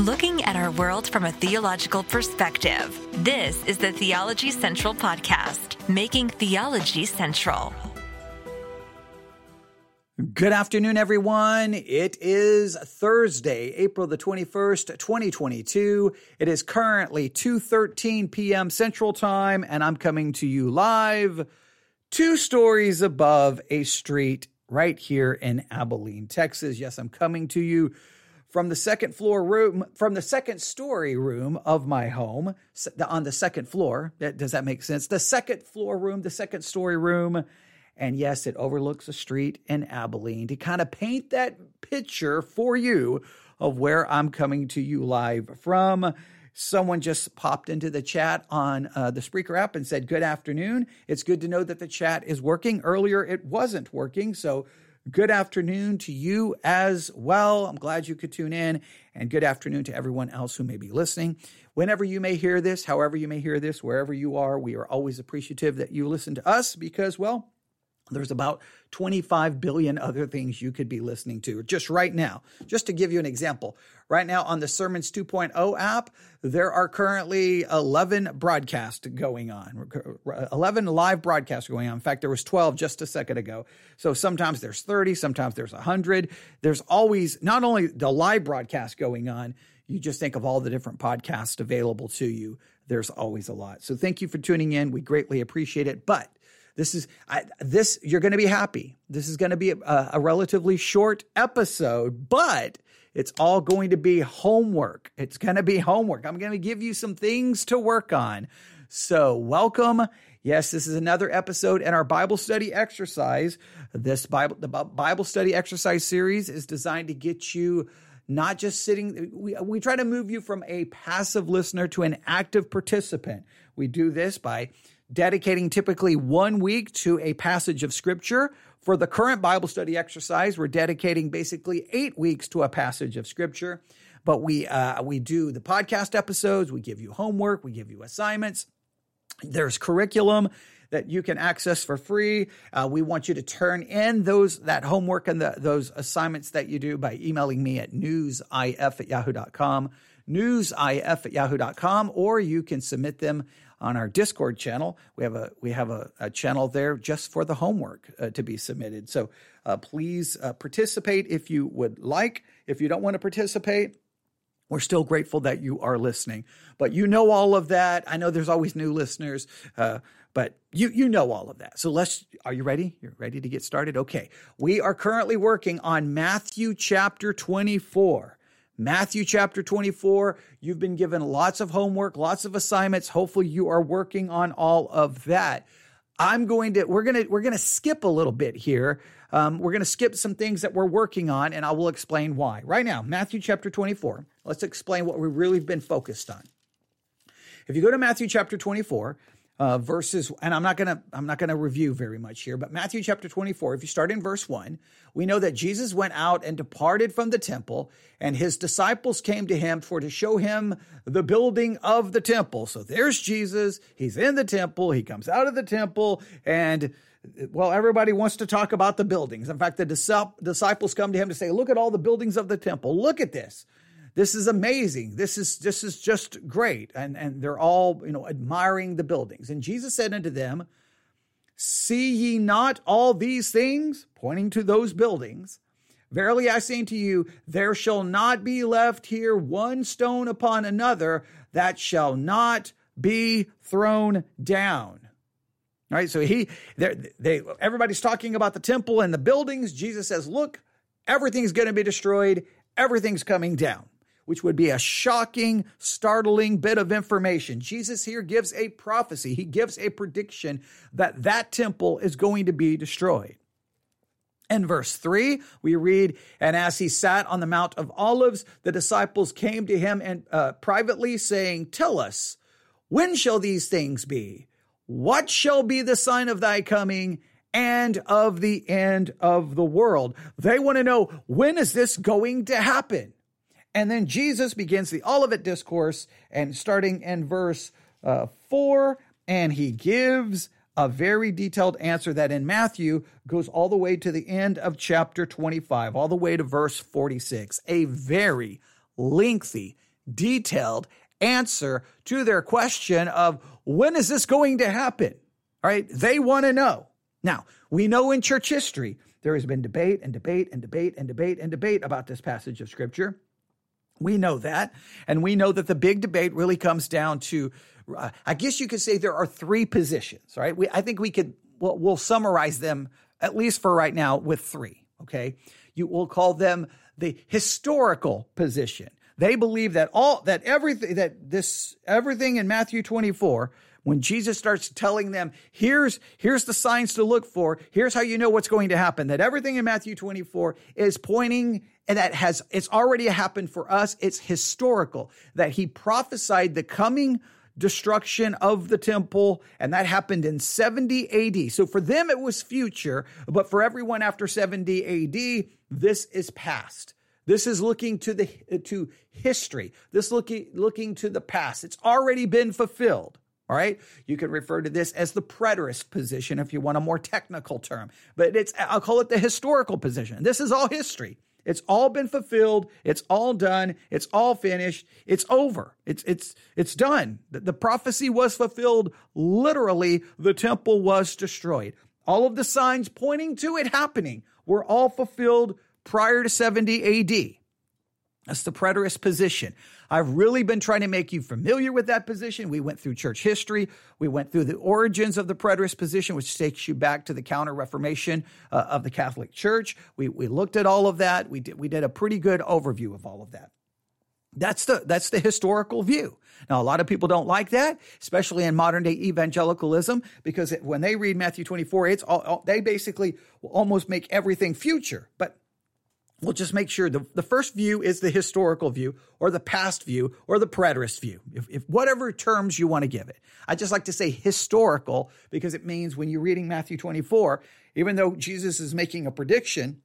looking at our world from a theological perspective. This is the Theology Central Podcast, making theology central. Good afternoon, everyone. It is Thursday, April the 21st, 2022. It is currently 2.13 p.m. Central Time, and I'm coming to you live two stories above a street right here in Abilene, Texas. Yes, I'm coming to you from the second floor room, from the second story room of my home on the second floor. Does that make sense? The second floor room, the second story room. And yes, it overlooks a street in Abilene to kind of paint that picture for you of where I'm coming to you live from. Someone just popped into the chat on uh, the Spreaker app and said, Good afternoon. It's good to know that the chat is working. Earlier, it wasn't working. So, good afternoon to you as well. I'm glad you could tune in, and good afternoon to everyone else who may be listening. Whenever you may hear this, however you may hear this, wherever you are, we are always appreciative that you listen to us because, well, there's about 25 billion other things you could be listening to just right now. Just to give you an example, right now on the Sermons 2.0 app, there are currently 11 broadcasts going on, 11 live broadcasts going on. In fact, there was 12 just a second ago. So sometimes there's 30, sometimes there's 100. There's always not only the live broadcast going on, you just think of all the different podcasts available to you. There's always a lot. So thank you for tuning in. We greatly appreciate it. But this is I, this you're going to be happy. This is going to be a, a relatively short episode, but it's all going to be homework. It's going to be homework. I'm going to give you some things to work on. So, welcome. Yes, this is another episode in our Bible study exercise. This Bible the Bible study exercise series is designed to get you not just sitting we, we try to move you from a passive listener to an active participant. We do this by dedicating typically one week to a passage of scripture. For the current Bible study exercise, we're dedicating basically eight weeks to a passage of scripture. But we uh, we do the podcast episodes. We give you homework. We give you assignments. There's curriculum that you can access for free. Uh, we want you to turn in those that homework and the, those assignments that you do by emailing me at newsif at yahoo.com, newsif at yahoo.com, or you can submit them on our Discord channel. We have a we have a, a channel there just for the homework uh, to be submitted. So uh, please uh, participate if you would like. If you don't want to participate, we're still grateful that you are listening. But you know all of that. I know there's always new listeners, uh, but you you know all of that. So let's. Are you ready? You're ready to get started. Okay. We are currently working on Matthew chapter 24. Matthew chapter 24. You've been given lots of homework, lots of assignments. Hopefully you are working on all of that. I'm going to, we're going to, we're going to skip a little bit here. Um, we're going to skip some things that we're working on and I will explain why. Right now, Matthew chapter 24. Let's explain what we've really been focused on. If you go to Matthew chapter 24, uh, verses, and I'm not gonna I'm not gonna review very much here, but Matthew chapter 24. If you start in verse one, we know that Jesus went out and departed from the temple, and his disciples came to him for to show him the building of the temple. So there's Jesus. He's in the temple. He comes out of the temple, and well, everybody wants to talk about the buildings. In fact, the disciples come to him to say, "Look at all the buildings of the temple. Look at this." This is amazing. This is this is just great. And and they're all, you know, admiring the buildings. And Jesus said unto them, See ye not all these things, pointing to those buildings? Verily I say unto you, there shall not be left here one stone upon another that shall not be thrown down. All right, so he, they, everybody's talking about the temple and the buildings. Jesus says, "Look, everything's going to be destroyed. Everything's coming down." Which would be a shocking, startling bit of information. Jesus here gives a prophecy, he gives a prediction that that temple is going to be destroyed. In verse 3, we read, And as he sat on the Mount of Olives, the disciples came to him and uh, privately saying, Tell us, when shall these things be? What shall be the sign of thy coming and of the end of the world? They want to know, when is this going to happen? And then Jesus begins the Olivet Discourse, and starting in verse uh, 4, and he gives a very detailed answer that in Matthew goes all the way to the end of chapter 25, all the way to verse 46. A very lengthy, detailed answer to their question of when is this going to happen? All right. They want to know. Now, we know in church history, there has been debate and debate and debate and debate and debate about this passage of scripture. We know that. And we know that the big debate really comes down to, uh, I guess you could say there are three positions, right? We, I think we could, we'll, we'll summarize them, at least for right now, with three, okay? You will call them the historical position. They believe that all, that everything, that this, everything in Matthew 24 when Jesus starts telling them, here's, here's the signs to look for, here's how you know what's going to happen, that everything in Matthew 24 is pointing and that has, it's already happened for us. It's historical that he prophesied the coming destruction of the temple, and that happened in 70 AD. So for them, it was future, but for everyone after 70 AD, this is past. This is looking to the to history. This looking looking to the past. It's already been fulfilled. All right. You can refer to this as the preterist position if you want a more technical term, but it's, I'll call it the historical position. This is all history. It's all been fulfilled. It's all done. It's all finished. It's over. It's, it's, it's done. The, the prophecy was fulfilled. Literally, the temple was destroyed. All of the signs pointing to it happening were all fulfilled prior to 70 AD. That's the preterist position. I've really been trying to make you familiar with that position. We went through church history. We went through the origins of the preterist position, which takes you back to the Counter Reformation uh, of the Catholic Church. We, we looked at all of that. We did, we did a pretty good overview of all of that. That's the that's the historical view. Now, a lot of people don't like that, especially in modern day evangelicalism, because it, when they read Matthew 24, it's all, all, they basically almost make everything future. But we'll just make sure the, the first view is the historical view or the past view or the preterist view, if, if whatever terms you want to give it. I just like to say historical because it means when you're reading Matthew 24, even though Jesus is making a prediction,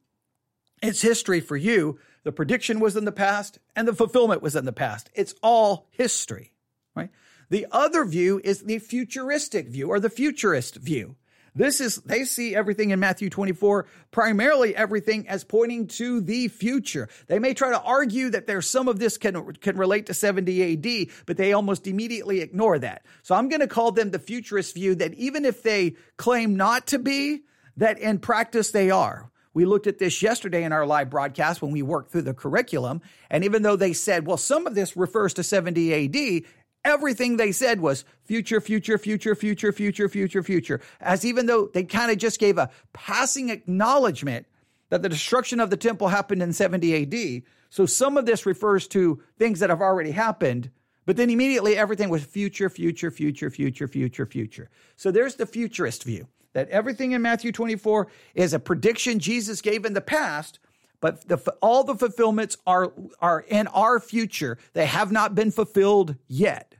it's history for you. The prediction was in the past and the fulfillment was in the past. It's all history, right? The other view is the futuristic view or the futurist view. This is, they see everything in Matthew 24, primarily everything as pointing to the future. They may try to argue that there's some of this can, can relate to 70 AD, but they almost immediately ignore that. So I'm going to call them the futurist view that even if they claim not to be, that in practice they are. We looked at this yesterday in our live broadcast when we worked through the curriculum. And even though they said, well, some of this refers to 70 AD, everything they said was future, future, future, future, future, future, future. As even though they kind of just gave a passing acknowledgement that the destruction of the temple happened in 70 AD. So some of this refers to things that have already happened, but then immediately everything was future, future, future, future, future, future. So there's the futurist view that everything in Matthew 24 is a prediction Jesus gave in the past, but the, all the fulfillments are, are in our future. They have not been fulfilled yet.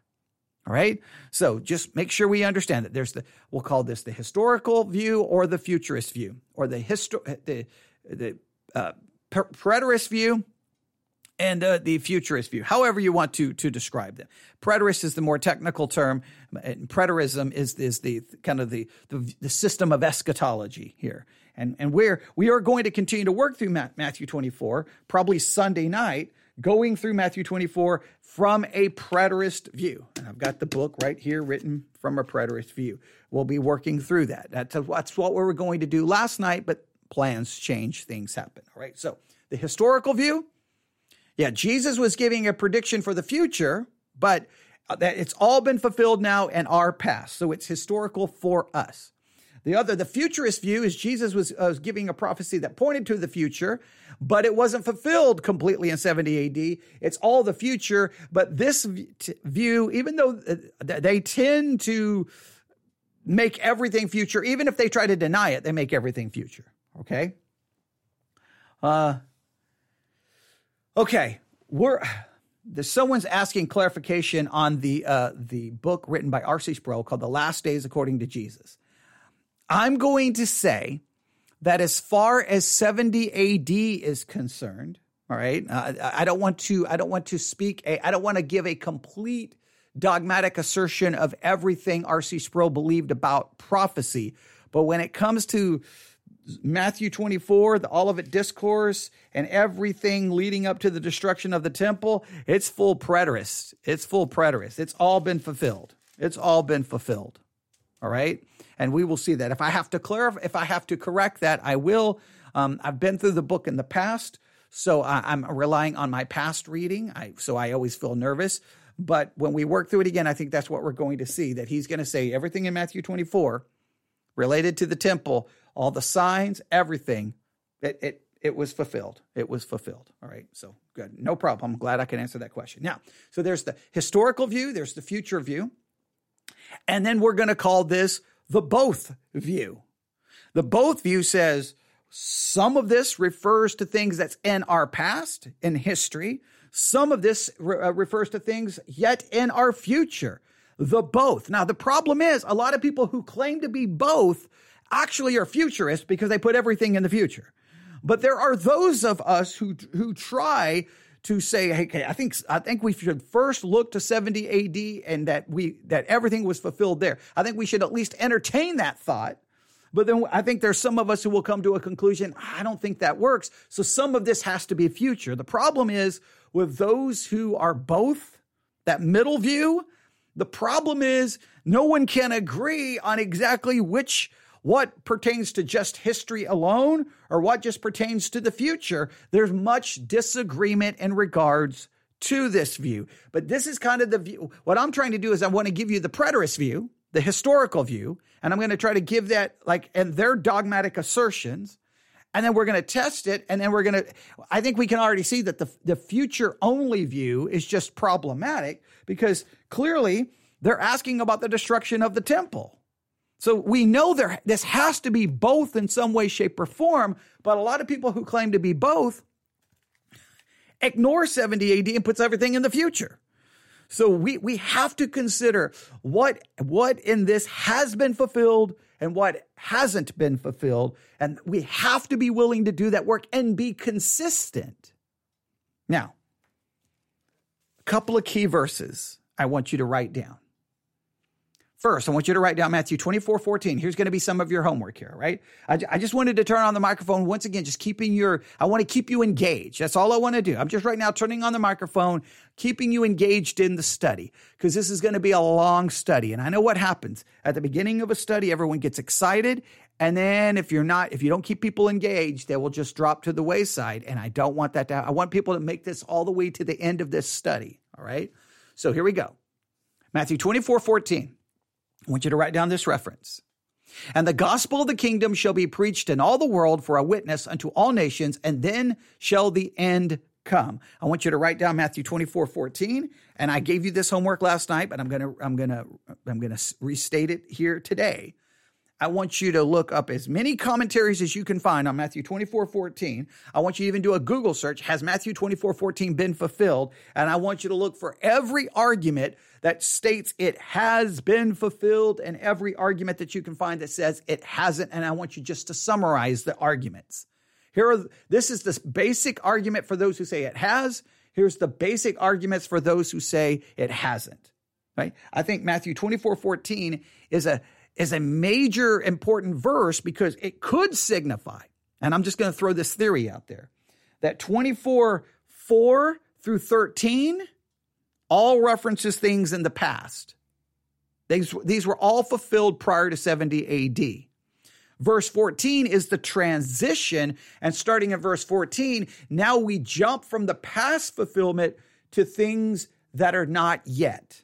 All right. So just make sure we understand that there's the, we'll call this the historical view or the futurist view or the histo- the, the, uh, preterist view and uh, the futurist view, however you want to to describe them. Preterist is the more technical term, and preterism is is the kind of the, the, the system of eschatology here. And and we're we are going to continue to work through Matthew 24, probably Sunday night, going through Matthew 24 from a preterist view. I've got the book right here written from a preterist view. We'll be working through that. That's, that's what we were going to do last night, but plans change, things happen. All right. So the historical view, yeah, Jesus was giving a prediction for the future, but uh, that it's all been fulfilled now and our past. So it's historical for us. The other, the futurist view is Jesus was, uh, giving a prophecy that pointed to the future, but it wasn't fulfilled completely in 70 AD. It's all the future. But this view, even though uh, they tend to make everything future, even if they try to deny it, they make everything future. Okay. Uh, okay. We're, someone's asking clarification on the uh, the book written by R.C. Sproul called "The Last Days According to Jesus." I'm going to say that as far as 70 AD is concerned, all right, uh, I don't want to I don't want to speak a, I don't want to give a complete dogmatic assertion of everything R.C. Sproul believed about prophecy, but when it comes to Matthew 24, the Olivet Discourse, and everything leading up to the destruction of the temple, it's full preterist. It's full preterist. It's all been fulfilled. It's all been fulfilled. All right. And we will see that. If I have to clarify, if I have to correct that, I will. Um, I've been through the book in the past, so I, am relying on my past reading. I, so I always feel nervous. But when we work through it again, I think that's what we're going to see that he's going to say everything in Matthew 24 related to the temple, all the signs, everything, it, it, it was fulfilled. It was fulfilled. All right. So good. No problem. I'm glad I can answer that question. Now, so there's the historical view, there's the future view. And then we're going to call this the both view. The both view says some of this refers to things that's in our past, in history. Some of this re- uh, refers to things yet in our future. The both. Now, the problem is a lot of people who claim to be both actually are futurists because they put everything in the future. But there are those of us who, who try to say, hey, okay, I think I think we should first look to 70 AD and that we that everything was fulfilled there. I think we should at least entertain that thought. But then I think there's some of us who will come to a conclusion, I don't think that works. So some of this has to be future. The problem is with those who are both, that middle view, the problem is no one can agree on exactly which what pertains to just history alone or what just pertains to the future. There's much disagreement in regards to this view. But this is kind of the view. What I'm trying to do is I want to give you the preterist view, the historical view, and I'm going to try to give that like and their dogmatic assertions and then we're going to test it and then we're going to i think we can already see that the, the future only view is just problematic because clearly they're asking about the destruction of the temple so we know there this has to be both in some way shape or form but a lot of people who claim to be both ignore 70 ad and puts everything in the future so we we have to consider what what in this has been fulfilled and what hasn't been fulfilled. And we have to be willing to do that work and be consistent. Now, a couple of key verses I want you to write down. First, I want you to write down Matthew 24, 14. Here's going to be some of your homework here, right? I, I, just wanted to turn on the microphone once again, just keeping your, I want to keep you engaged. That's all I want to do. I'm just right now turning on the microphone, keeping you engaged in the study because this is going to be a long study. And I know what happens at the beginning of a study, everyone gets excited. And then if you're not, if you don't keep people engaged, they will just drop to the wayside. And I don't want that to, I want people to make this all the way to the end of this study. All right. So here we go. Matthew 24, 14. I want you to write down this reference. And the gospel of the kingdom shall be preached in all the world for a witness unto all nations, and then shall the end come. I want you to write down Matthew 24, 14. And I gave you this homework last night, but I'm gonna, I'm gonna, I'm gonna restate it here today. I want you to look up as many commentaries as you can find on Matthew 24, 14. I want you to even do a Google search. Has Matthew 24, 14 been fulfilled? And I want you to look for every argument that states it has been fulfilled and every argument that you can find that says it hasn't. And I want you just to summarize the arguments. Here are, this is the basic argument for those who say it has. Here's the basic arguments for those who say it hasn't. Right? I think Matthew 24, 14 is a is a major important verse because it could signify, and I'm just going to throw this theory out there, that 24 4 through 13 all references things in the past. These, these were all fulfilled prior to 70 AD. Verse 14 is the transition, and starting at verse 14, now we jump from the past fulfillment to things that are not yet.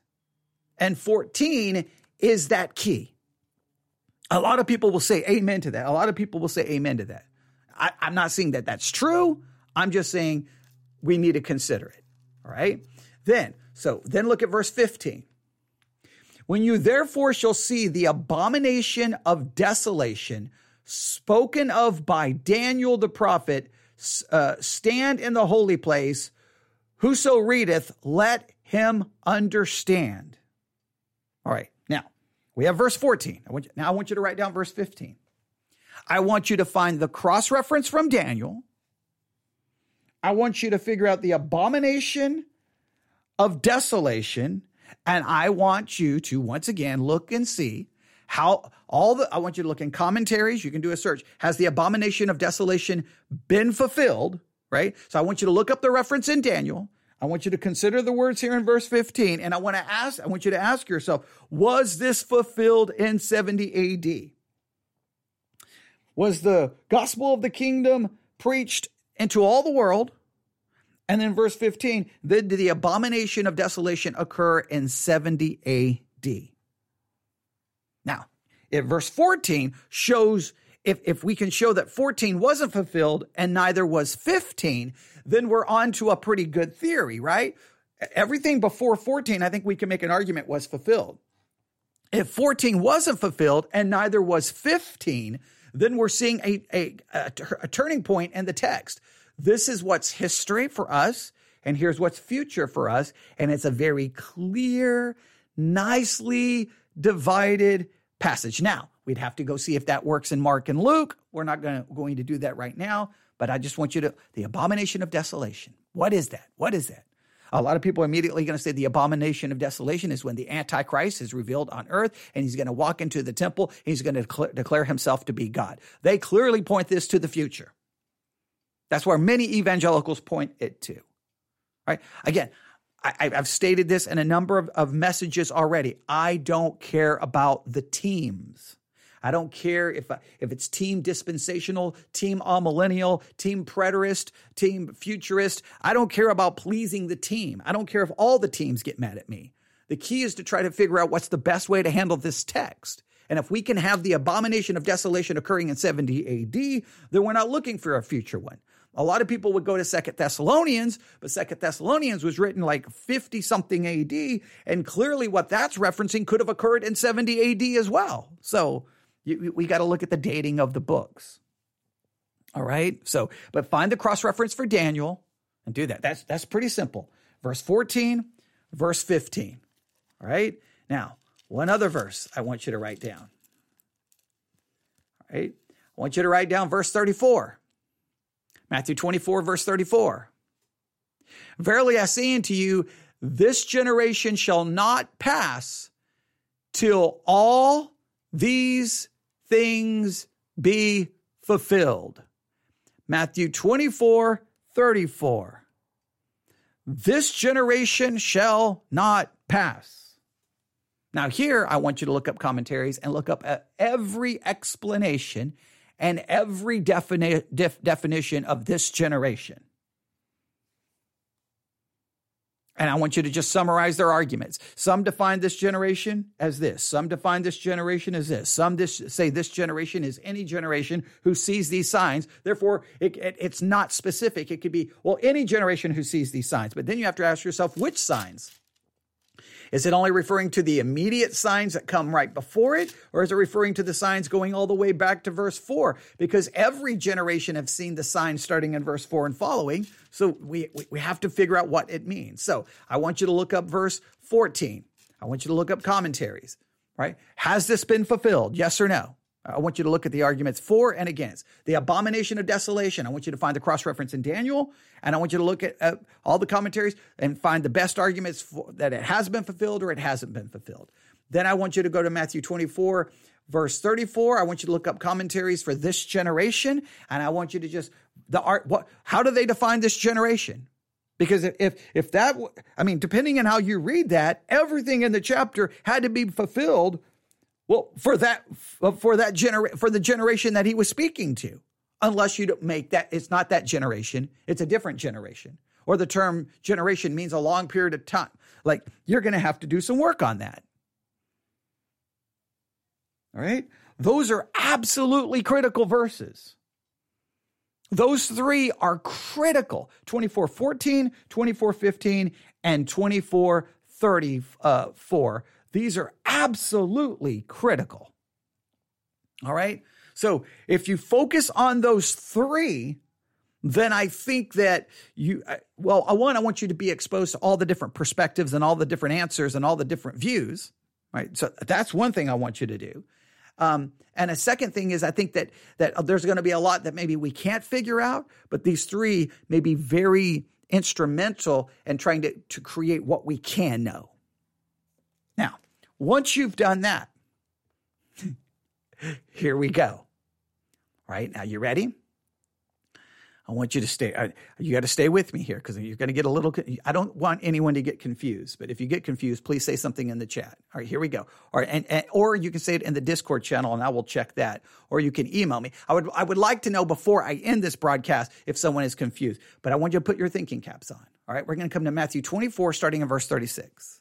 And 14 is that key. A lot of people will say amen to that. A lot of people will say amen to that. I, am not saying that that's true. I'm just saying we need to consider it. All right. Then, so then look at verse 15. When you therefore shall see the abomination of desolation spoken of by Daniel the prophet uh, stand in the holy place, whoso readeth, let him understand. All right. Now we have verse 14. I want you, now I want you to write down verse 15. I want you to find the cross reference from Daniel. I want you to figure out the abomination of desolation. And I want you to once again look and see how all the I want you to look in commentaries, you can do a search. Has the abomination of desolation been fulfilled? Right? So I want you to look up the reference in Daniel. I want you to consider the words here in verse 15 and I want to ask I want you to ask yourself, was this fulfilled in 70 AD? Was the gospel of the kingdom preached into all the world? And then verse 15, did the abomination of desolation occur in 70 AD? Now, if verse 14 shows if, if we can show that 14 wasn't fulfilled and neither was 15, then we're on to a pretty good theory, right? Everything before 14, I think we can make an argument was fulfilled. If 14 wasn't fulfilled and neither was 15, then we're seeing a, a, a, a turning point in the text. This is what's history for us, and here's what's future for us. And it's a very clear, nicely divided passage. Now, we'd have to go see if that works in Mark and Luke. We're not going to, going to do that right now, but I just want you to the abomination of desolation. What is that? What is that? A lot of people are immediately going to say the abomination of desolation is when the Antichrist is revealed on earth and he's going to walk into the temple. He's going to declare, declare himself to be God. They clearly point this to the future. That's where many evangelicals point it to. Right? Again, I, have stated this in a number of, of messages already. I don't care about the teams. I don't care if if it's team dispensational, team amillennial, team preterist, team futurist. I don't care about pleasing the team. I don't care if all the teams get mad at me. The key is to try to figure out what's the best way to handle this text. And if we can have the abomination of desolation occurring in 70 AD, then we're not looking for a future one. A lot of people would go to Second Thessalonians, but Second Thessalonians was written like 50 something AD, and clearly what that's referencing could have occurred in 70 AD as well. So you, we got to look at the dating of the books. All right. So, but find the cross reference for Daniel and do that. That's that's pretty simple. Verse 14, verse 15. All right. Now, one other verse I want you to write down. All right. I want you to write down verse 34. Matthew 24, verse 34. Verily I say unto you, this generation shall not pass till all these things be fulfilled. Matthew 24, 34. This generation shall not pass. Now, here I want you to look up commentaries and look up uh, every explanation and every defini- def- definition of this generation. And I want you to just summarize their arguments. Some define this generation as this. Some define this generation as this. Some say this generation is any generation who sees these signs. Therefore, it, it, it's not specific. It could be, well, any generation who sees these signs. But then you have to ask yourself, which signs? Is it only referring to the immediate signs that come right before it, or is it referring to the signs going all the way back to verse 4? Because every generation have seen the signs starting in verse 4 and following. So we, we have to figure out what it means. So I want you to look up verse 14. I want you to look up commentaries, right? Has this been fulfilled? Yes or no? I want you to look at the arguments for and against. The abomination of desolation. I want you to find the cross reference in Daniel, and I want you to look at uh, all the commentaries and find the best arguments for, that it has been fulfilled or it hasn't been fulfilled. Then I want you to go to Matthew 24, verse 34. I want you to look up commentaries for this generation, and I want you to just the art. What? How do they define this generation? Because if if that, I mean, depending on how you read that, everything in the chapter had to be fulfilled well, for that for that genera- for the generation that he was speaking to, unless you make that it's not that generation, it's a different generation. Or the term generation means a long period of time. Like you're going to have to do some work on that. All right? Those are absolutely critical verses. Those three are critical 2414, 2415, and 2434. These are absolutely critical. All right. So if you focus on those three, then I think that you, uh, well, one, I want you to be exposed to all the different perspectives and all the different answers and all the different views. Right. So that's one thing I want you to do. Um, and a second thing is, I think that that there's going to be a lot that maybe we can't figure out, but these three may be very instrumental in trying to, to create what we can know. Now, once you've done that, here we go. Right, now you ready? I want you to stay. You got to stay with me here because you're going to get a little. I don't want anyone to get confused. But if you get confused, please say something in the chat. All right, here we go. All right, and, and or you can say it in the Discord channel, and I will check that. Or you can email me. I would I would like to know before I end this broadcast if someone is confused. But I want you to put your thinking caps on. All right, we're going to come to Matthew 24, starting in verse 36.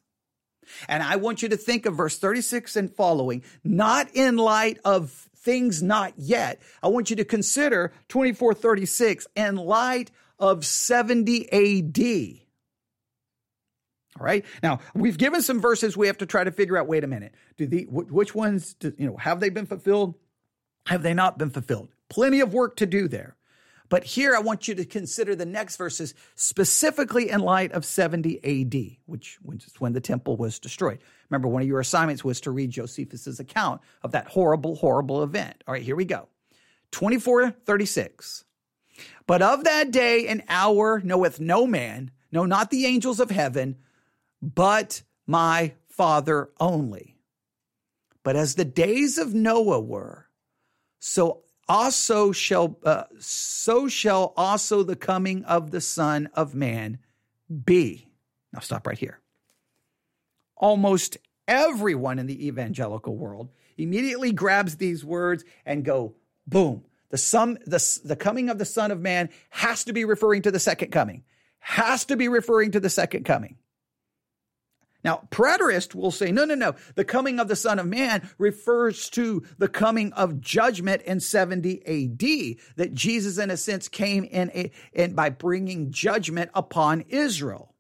And I want you to think of verse 36 and following, not in light of things not yet. I want you to consider 2436 in light of 70 AD. All right. Now we've given some verses. We have to try to figure out. Wait a minute. Do the which ones? Do, you know, have they been fulfilled? Have they not been fulfilled? Plenty of work to do there. But here I want you to consider the next verses specifically in light of 70 AD, which, is when the temple was destroyed. Remember, one of your assignments was to read Josephus's account of that horrible, horrible event. All right, here we go. 2436. But of that day and hour knoweth no man, no, not the angels of heaven, but my Father only. But as the days of Noah were, so also shall uh, so shall also the coming of the son of man be. Now stop right here. Almost everyone in the evangelical world immediately grabs these words and go boom the sum the, the coming of the son of man has to be referring to the second coming has to be referring to the second coming now, preterists will say, no, no, no. The coming of the Son of Man refers to the coming of judgment in 70 AD, that Jesus, in a sense, came in, a, in by bringing judgment upon Israel.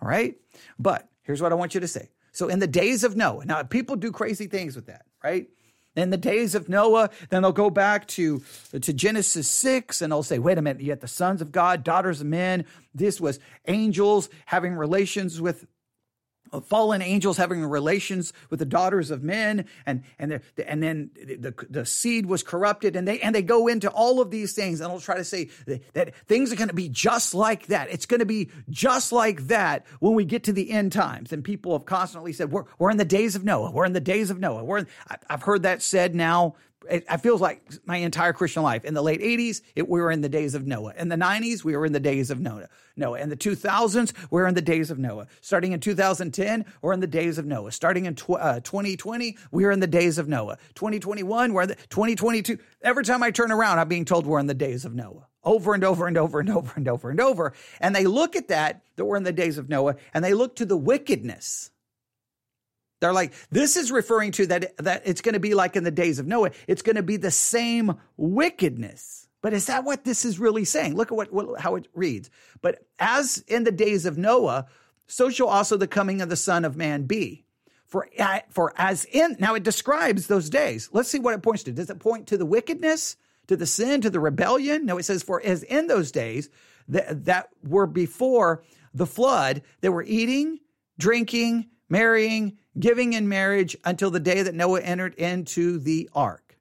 All right? But here's what I want you to say. So, in the days of Noah, now people do crazy things with that, right? In the days of Noah, then they'll go back to, to Genesis 6 and they'll say, wait a minute, yet the sons of God, daughters of men, this was angels having relations with fallen angels having relations with the daughters of men and and and then the, the seed was corrupted and they and they go into all of these things and I'll try to say that, that things are going to be just like that. It's going to be just like that when we get to the end times. And people have constantly said we're, we're in the days of Noah. We're in the days of Noah. We're in, I've heard that said now it, it feels like my entire Christian life. In the late 80s, it, we were in the days of Noah. In the 90s, we were in the days of Noah. Noah. In the 2000s, we're in the days of Noah. Starting in 2010, we're in the days of Noah. Starting in tw- uh, 2020, we're in the days of Noah. 2021, we're in the 2022. Every time I turn around, I'm being told we're in the days of Noah over and over and over and over and over and over. And they look at that, that we're in the days of Noah, and they look to the wickedness they're like, this is referring to that, that it's going to be like in the days of Noah. It's going to be the same wickedness. But is that what this is really saying? Look at what, what how it reads. But as in the days of Noah, so shall also the coming of the Son of Man be. For, for as in, now it describes those days. Let's see what it points to. Does it point to the wickedness, to the sin, to the rebellion? No, it says, for as in those days that, that were before the flood, they were eating, drinking, marrying, giving in marriage until the day that Noah entered into the ark,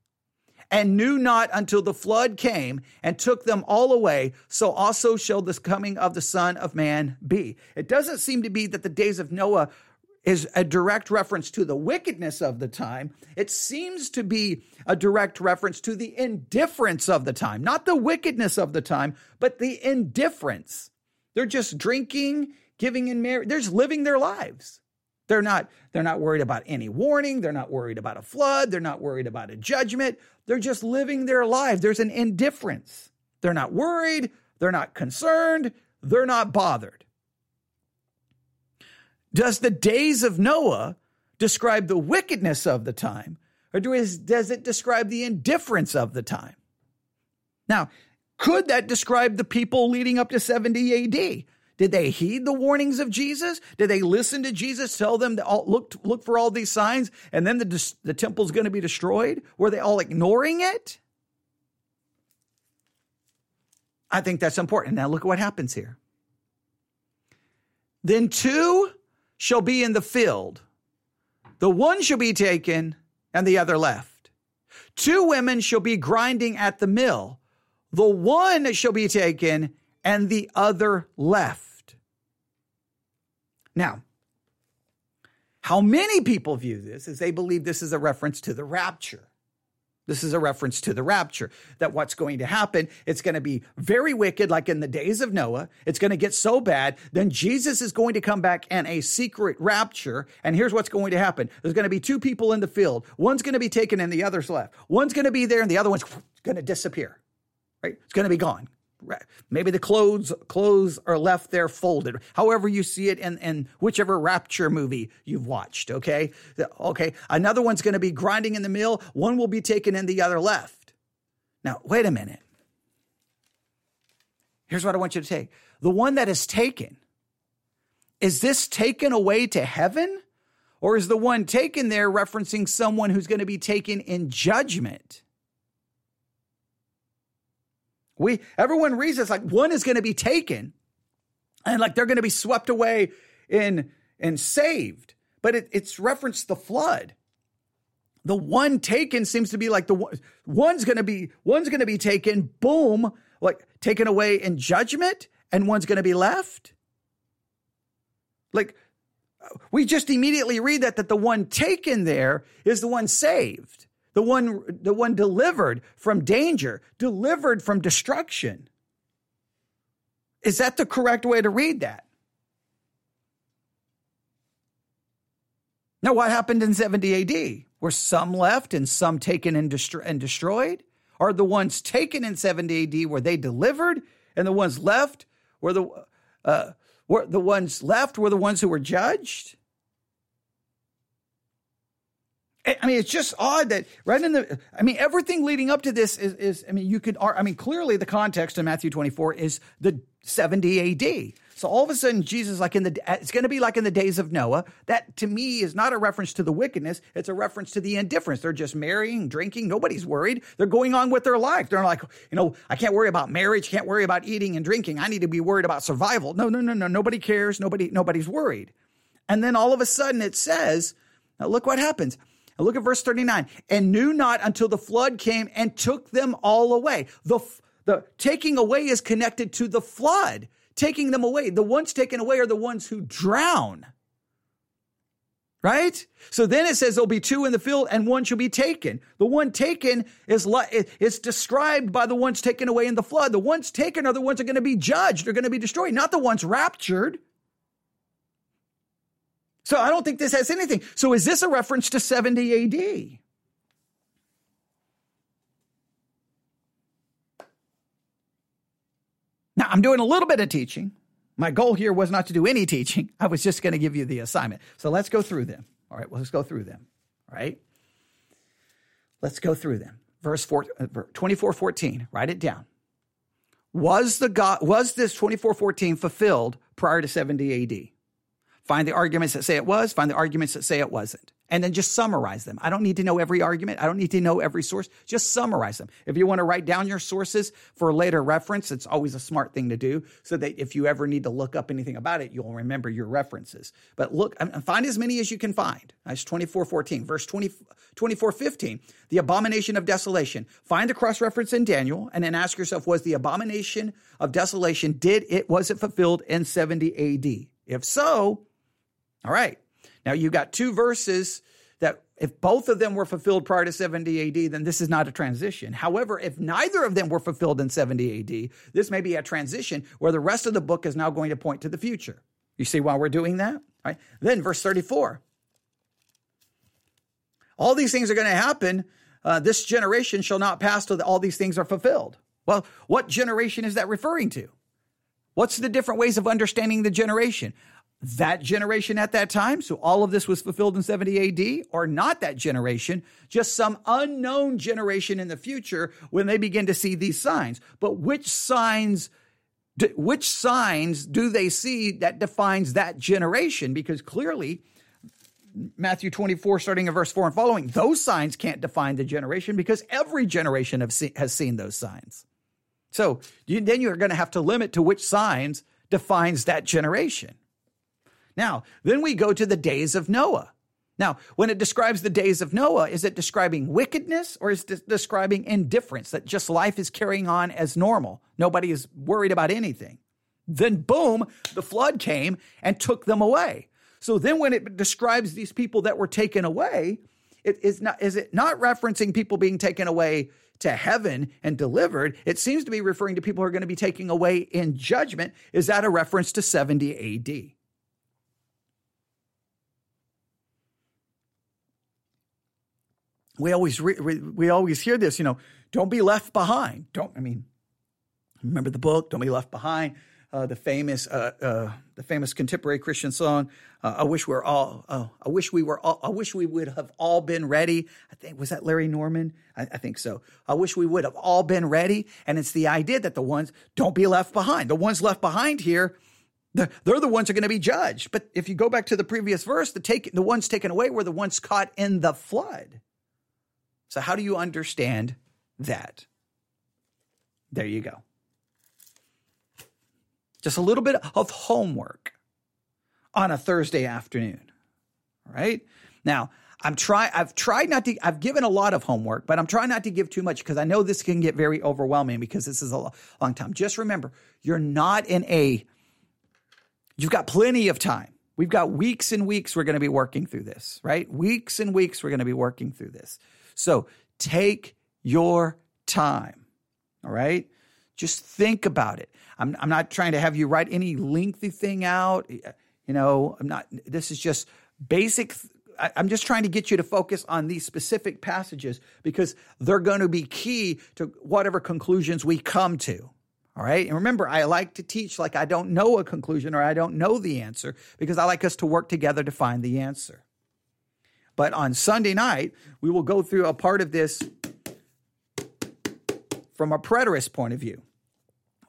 and knew not until the flood came and took them all away, so also shall this coming of the Son of Man be. It doesn't seem to be that the days of Noah is a direct reference to the wickedness of the time. It seems to be a direct reference to the indifference of the time, not the wickedness of the time, but the indifference. They're just drinking, giving in marriage, they're just living their lives. They're not, they're not worried about any warning. They're not worried about a flood. They're not worried about a judgment. They're just living their lives. There's an indifference. They're not worried. They're not concerned. They're not bothered. Does the days of Noah describe the wickedness of the time, or does it describe the indifference of the time? Now, could that describe the people leading up to 70 AD? Did they heed the warnings of Jesus? Did they listen to Jesus tell them to all, look, look for all these signs and then the, the temple's going to be destroyed? Were they all ignoring it? I think that's important. Now look at what happens here. Then two shall be in the field. The one shall be taken and the other left. Two women shall be grinding at the mill. The one shall be taken and the other left. Now, How many people view this is they believe this is a reference to the rapture. This is a reference to the rapture, that what's going to happen, it's going to be very wicked, like in the days of Noah. It's going to get so bad. Then Jesus is going to come back and a secret rapture. And here's what's going to happen there's going to be two people in the field. One's going to be taken and the other's left. One's going to be there and the other one's going to disappear, right? It's going to be gone. Maybe the clothes clothes are left there folded. However you see it in, in whichever rapture movie you've watched. Okay, okay. Another one's going to be grinding in the mill. One will be taken and the other left. Now wait a minute. Here's what I want you to take: the one that is taken. Is this taken away to heaven? Or is the one taken there referencing someone who's going to be taken in judgment? We everyone reads this like one is going to be taken and like they're going to be swept away in and saved. But it, it's referenced the flood. The one taken seems to be like the one one's going to be one's going to be taken boom like taken away in judgment and one's going to be left. Like uh, we just immediately read that that the one taken there is the one saved the one, the one delivered from danger, delivered from destruction. Is that the correct way to read that? Now, what happened in 70 AD? Were some left and some taken and, destro- and destroyed? Are the ones taken in 70 AD were they delivered, and the ones left were the uh, were the ones left were the ones who were judged? I mean, it's just odd that right in the, I mean, everything leading up to this is, is, I mean, you could, I mean, clearly the context in Matthew 24 is the 70 AD. So all of a sudden, Jesus, like in the, it's going to be like in the days of Noah. That to me is not a reference to the wickedness. It's a reference to the indifference. They're just marrying, drinking. Nobody's worried. They're going on with their life. They're like, you know, I can't worry about marriage. Can't worry about eating and drinking. I need to be worried about survival. No, no, no, no. Nobody cares. Nobody, nobody's worried. And then all of a sudden it says, now look what happens. Now look at verse 39. And knew not until the flood came and took them all away. The, the taking away is connected to the flood, taking them away. The ones taken away are the ones who drown. Right? So then it says there'll be two in the field and one shall be taken. The one taken is, is described by the ones taken away in the flood. The ones taken are the ones that are going to be judged, they're going to be destroyed, not the ones raptured. So I don't think this has anything. So is this a reference to 70 AD? Now, I'm doing a little bit of teaching. My goal here was not to do any teaching. I was just going to give you the assignment. So let's go through them. All right, well, let's go through them. All right. Let's go through them. Verse 4, uh, 24 14, write it down. Was the God was this 2414 fulfilled prior to 70 AD? Find the arguments that say it was, find the arguments that say it wasn't, and then just summarize them. I don't need to know every argument. I don't need to know every source. Just summarize them. If you want to write down your sources for later reference, it's always a smart thing to do so that if you ever need to look up anything about it, you'll remember your references. But look, find as many as you can find. That's 2414, verse 20, 2415, the abomination of desolation. Find the cross reference in Daniel and then ask yourself, was the abomination of desolation, did it, was it fulfilled in 70 AD? If so, all right. Now you got two verses that if both of them were fulfilled prior to 70 AD, then this is not a transition. However, if neither of them were fulfilled in 70 AD, this may be a transition where the rest of the book is now going to point to the future. You see why we're doing that? All right. Then verse 34. All these things are going to happen. Uh, this generation shall not pass till all these things are fulfilled. Well, what generation is that referring to? What's the different ways of understanding the generation? That generation at that time. So all of this was fulfilled in 70 AD, or not that generation, just some unknown generation in the future when they begin to see these signs. But which signs? Which signs do they see that defines that generation? Because clearly, Matthew 24, starting in verse 4 and following, those signs can't define the generation because every generation has seen those signs. So then you're going to have to limit to which signs defines that generation. Now, then we go to the days of Noah. Now, when it describes the days of Noah, is it describing wickedness or is it describing indifference that just life is carrying on as normal? Nobody is worried about anything. Then, boom, the flood came and took them away. So then when it describes these people that were taken away, it is not is it not referencing people being taken away to heaven and delivered? It seems to be referring to people who are going to be taken away in judgment. Is that a reference to 70 AD? We always re, we, always hear this, you know, don't be left behind. Don't I mean remember the book, Don't Be Left Behind uh, the famous uh, uh, the famous contemporary Christian song. Uh, I wish we are all. Oh, I wish we were. All, I wish we would have all been ready. I think was that Larry Norman. I, I, think so. I wish we would have all been ready. And it's the idea that the ones don't be left behind. The ones left behind here. They're, they're the ones are going to be judged. But if you go back to the previous verse, the take the ones taken away were the ones caught in the flood. So how do you understand that? There you go. Just a little bit of homework on a Thursday afternoon. Right? Now, I'm trying I've tried not to I've given a lot of homework, but I'm trying not to give too much because I know this can get very overwhelming because this is a long time. Just remember, you're not in a you've got plenty of time. We've got weeks and weeks we're going to be working through this, right? Weeks and weeks we're going to be working through this. So, take your time. All right? Just think about it. I'm, I'm not trying to have you write any lengthy thing out. You know, I'm not, this is just basic. I'm just trying to get you to focus on these specific passages because they're going to be key to whatever conclusions we come to. All right. And remember, I like to teach like I don't know a conclusion or I don't know the answer because I like us to work together to find the answer. But on Sunday night, we will go through a part of this from a preterist point of view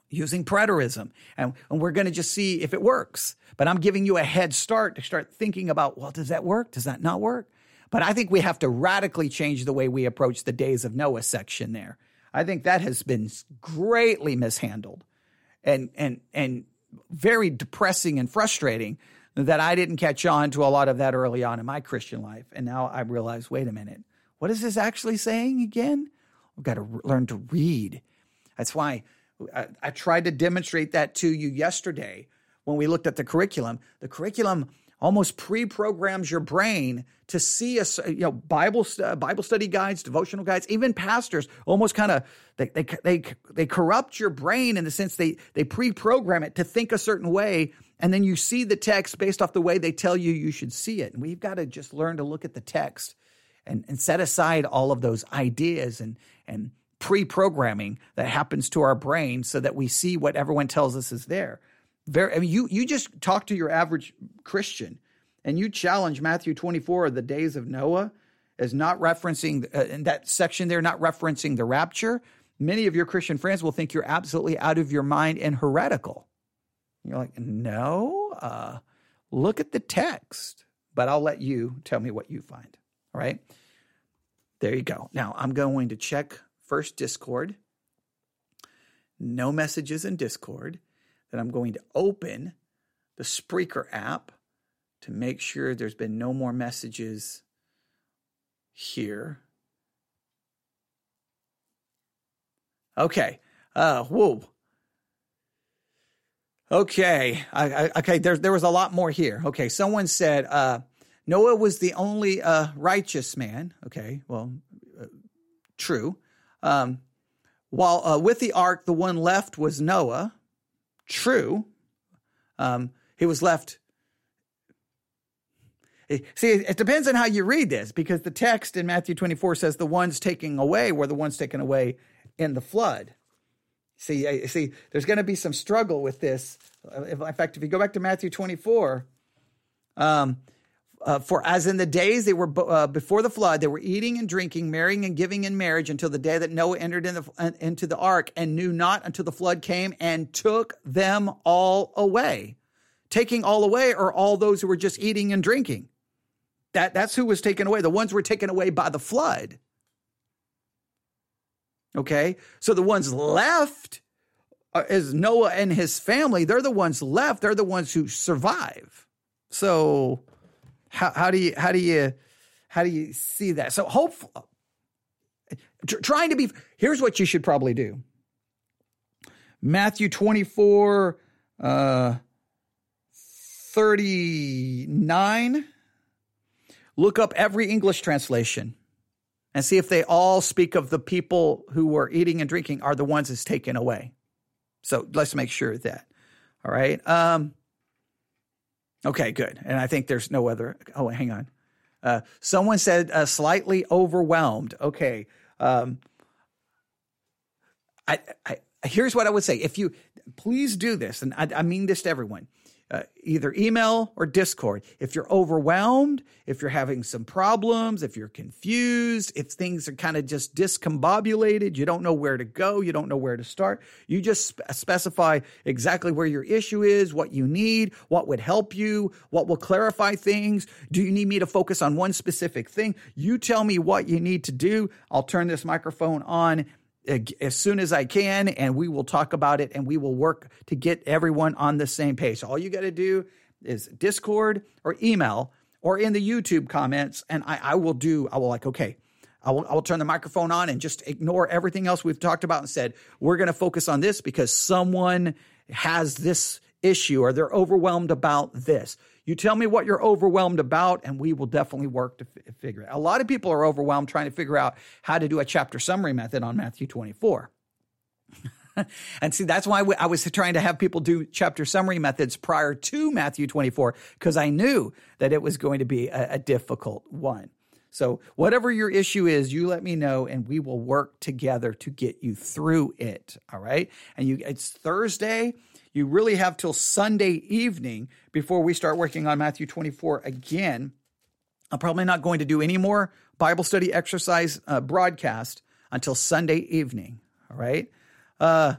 using preterism. And, and we're going to just see if it works. But I'm giving you a head start to start thinking about, well, does that work? Does that not work? But I think we have to radically change the way we approach the days of Noah section there. I think that has been greatly mishandled and, and, and very depressing and frustrating that I didn't catch on to a lot of that early on in my Christian life. And now I realize, wait a minute, what is this actually saying again? We've got to re- learn to read. That's why I, I tried to demonstrate that to you yesterday when we looked at the curriculum. The curriculum almost pre-programs your brain to see a you know Bible uh, Bible study guides, devotional guides, even pastors almost kind of they, they they they corrupt your brain in the sense they they pre-program it to think a certain way, and then you see the text based off the way they tell you you should see it. And we've got to just learn to look at the text and and set aside all of those ideas and and pre-programming that happens to our brain so that we see what everyone tells us is there. Very, I mean, you you just talk to your average Christian, and you challenge Matthew 24, the days of Noah, as not referencing uh, in that section there, not referencing the rapture. Many of your Christian friends will think you're absolutely out of your mind and heretical. You're like, no, uh, look at the text. But I'll let you tell me what you find. All right. There you go. Now I'm going to check first Discord, no messages in Discord. Then I'm going to open the Spreaker app to make sure there's been no more messages here. Okay. Uh, whoa. Okay. I, I, okay. There, there was a lot more here. Okay. Someone said uh, Noah was the only uh, righteous man. Okay. Well, uh, true. Um, while uh, with the ark, the one left was Noah. True. Um, he was left. Eh, see, it depends on how you read this because the text in Matthew 24 says the ones taking away were the ones taken away in the flood. See, see, there's going to be some struggle with this. In fact, if you go back to Matthew 24, um, uh, for as in the days they were uh, before the flood, they were eating and drinking, marrying and giving in marriage until the day that Noah entered in the, uh, into the ark and knew not until the flood came and took them all away. Taking all away are all those who were just eating and drinking. That, that's who was taken away. The ones were taken away by the flood. Okay. So the ones left uh, is Noah and his family. They're the ones left. They're the ones who survive. So how, how do you how do you how do you see that? So hopefully, trying to be here's what you should probably do. Matthew 24 uh 39, look up every English translation and see if they all speak of the people who were eating and drinking are the ones that's taken away. So let's make sure that. All right. Um, okay, good. And I think there's no other. Oh, hang on. Uh, someone said uh, slightly overwhelmed. Okay. Um, I, I, here's what I would say. If you please do this, and I, I mean this to everyone uh, either email or Discord. If you're overwhelmed, if you're having some problems, if you're confused, if things are kind of just discombobulated, you don't know where to go, you don't know where to start, you just sp- specify exactly where your issue is, what you need, what would help you, what will clarify things. Do you need me to focus on one specific thing? You tell me what you need to do. I'll turn this microphone on as soon as I can, and we will talk about it and we will work to get everyone on the same page. All you got to do is Discord or email or in the YouTube comments, and I, I will do, I will like, okay, I will, I will turn the microphone on and just ignore everything else we've talked about and said, we're going to focus on this because someone has this issue or they're overwhelmed about this. You tell me what you're overwhelmed about, and we will definitely work to f- figure it. out. A lot of people are overwhelmed trying to figure out how to do a chapter summary method on Matthew 24. and see, that's why I was trying to have people do chapter summary methods prior to Matthew 24, because I knew that it was going to be a, a difficult one. So, whatever your issue is, you let me know and we will work together to get you through it. All right. And you, it's Thursday you really have till Sunday evening before we start working on Matthew 24 again. I'm probably not going to do any more Bible study exercise uh, broadcast until Sunday evening. All right. Uh,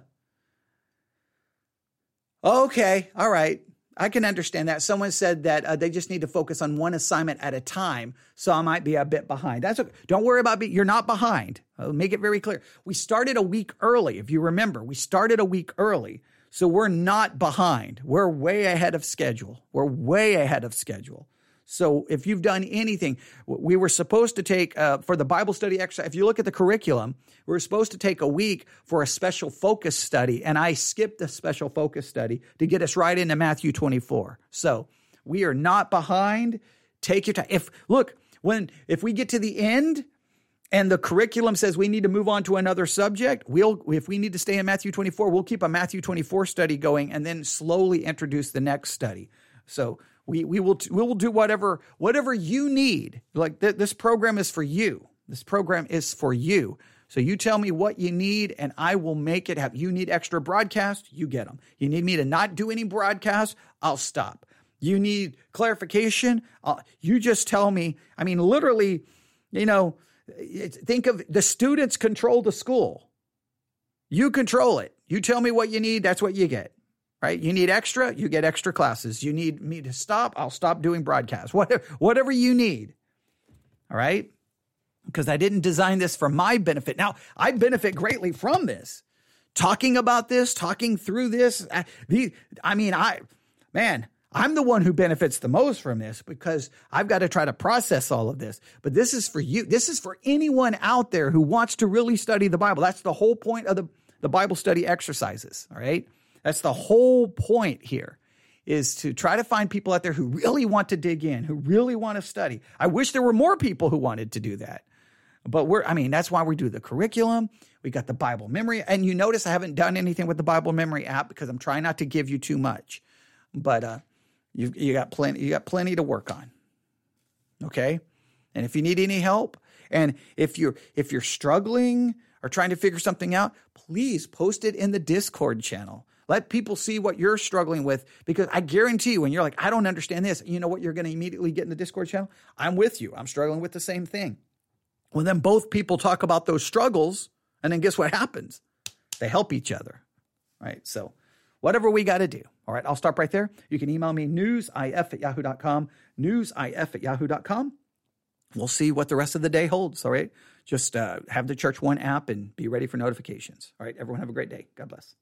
okay. All right. I can understand that. Someone said that uh, they just need to focus on one assignment at a time, so I might be a bit behind. That's okay. Don't worry about being. You're not behind. I'll make it very clear. We started a week early. If you remember, we started a week early. So we're not behind. We're way ahead of schedule. We're way ahead of schedule. So if you've done anything, we were supposed to take uh, for the Bible study exercise. If you look at the curriculum, we were supposed to take a week for a special focus study, and I skipped the special focus study to get us right into Matthew 24. So we are not behind. Take your time. If look when if we get to the end and the curriculum says we need to move on to another subject, we'll if we need to stay in Matthew 24, we'll keep a Matthew 24 study going and then slowly introduce the next study. So we we will we will do whatever whatever you need. Like th- this program is for you. This program is for you. So you tell me what you need and I will make it happen. You need extra broadcast, you get them. You need me to not do any broadcast, I'll stop. You need clarification, I'll, you just tell me. I mean literally, you know, Think of the students control the school. You control it. You tell me what you need, that's what you get. Right? You need extra, you get extra classes. You need me to stop, I'll stop doing broadcasts. Whatever, whatever you need. All right? Because I didn't design this for my benefit. Now, I benefit greatly from this. Talking about this, talking through this. I, the, I mean, I, man, I'm the one who benefits the most from this because I've got to try to process all of this. But this is for you. This is for anyone out there who wants to really study the Bible. That's the whole point of the, the Bible study exercises. All right. That's the whole point here is to try to find people out there who really want to dig in, who really want to study. I wish there were more people who wanted to do that. But we're, I mean, that's why we do the curriculum. We got the Bible memory. And you notice I haven't done anything with the Bible memory app because I'm trying not to give you too much. But, uh, you you got plenty you got plenty to work on. Okay? And if you need any help and if you're if you're struggling or trying to figure something out, please post it in the Discord channel. Let people see what you're struggling with because I guarantee you when you're like I don't understand this, you know what you're going to immediately get in the Discord channel? I'm with you. I'm struggling with the same thing. Well then both people talk about those struggles and then guess what happens? They help each other. Right? So whatever we got to do. All right, I'll stop right there. You can email me newsif at yahoo.com, newsif at yahoo.com. We'll see what the rest of the day holds. All right, just uh, have the Church One app and be ready for notifications. All right, everyone have a great day. God bless.